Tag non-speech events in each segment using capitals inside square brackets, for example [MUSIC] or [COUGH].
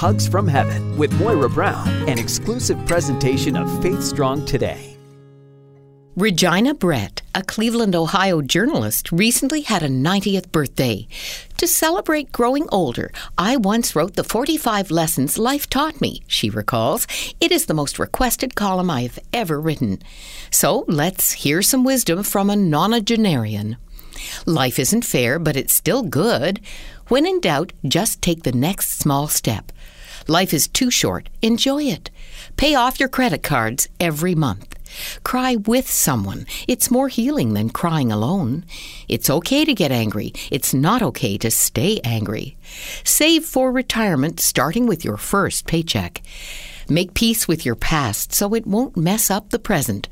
Hugs from Heaven with Moira Brown, an exclusive presentation of Faith Strong Today. Regina Brett, a Cleveland, Ohio journalist, recently had a 90th birthday. To celebrate growing older, I once wrote the 45 lessons life taught me, she recalls. It is the most requested column I have ever written. So let's hear some wisdom from a nonagenarian. Life isn't fair, but it's still good. When in doubt, just take the next small step. Life is too short. Enjoy it. Pay off your credit cards every month. Cry with someone. It's more healing than crying alone. It's okay to get angry. It's not okay to stay angry. Save for retirement starting with your first paycheck. Make peace with your past so it won't mess up the present.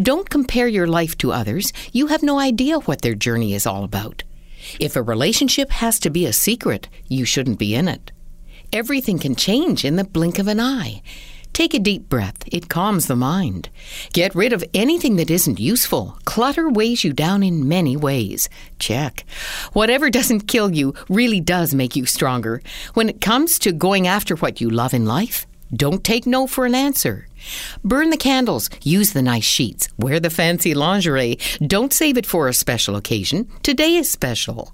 Don't compare your life to others. You have no idea what their journey is all about. If a relationship has to be a secret, you shouldn't be in it. Everything can change in the blink of an eye. Take a deep breath. It calms the mind. Get rid of anything that isn't useful. Clutter weighs you down in many ways. Check. Whatever [LAUGHS] doesn't kill you really does make you stronger. When it comes to going after what you love in life, don't take no for an answer. Burn the candles, use the nice sheets, wear the fancy lingerie. Don't save it for a special occasion. Today is special.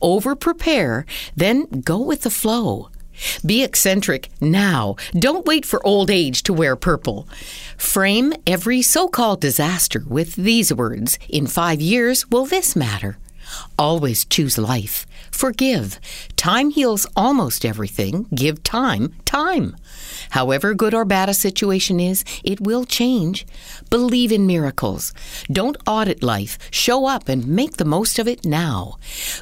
Over prepare, then go with the flow. Be eccentric now. Don't wait for old age to wear purple. Frame every so called disaster with these words In five years, will this matter? Always choose life. Forgive. Time heals almost everything. Give time, time. However good or bad a situation is, it will change. Believe in miracles. Don't audit life. Show up and make the most of it now.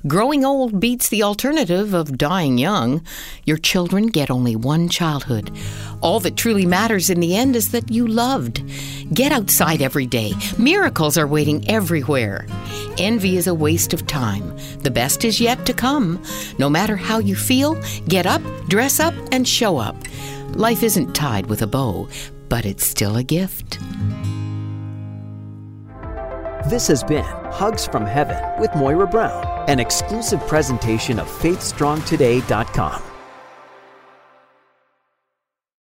Growing old beats the alternative of dying young. Your children get only one childhood. All that truly matters in the end is that you loved. Get outside every day. Miracles are waiting everywhere. Envy is a waste of time. The best is yet to come. No matter how you feel, get up, dress up, and show up. Life isn't tied with a bow, but it's still a gift. This has been Hugs from Heaven with Moira Brown, an exclusive presentation of FaithStrongToday.com.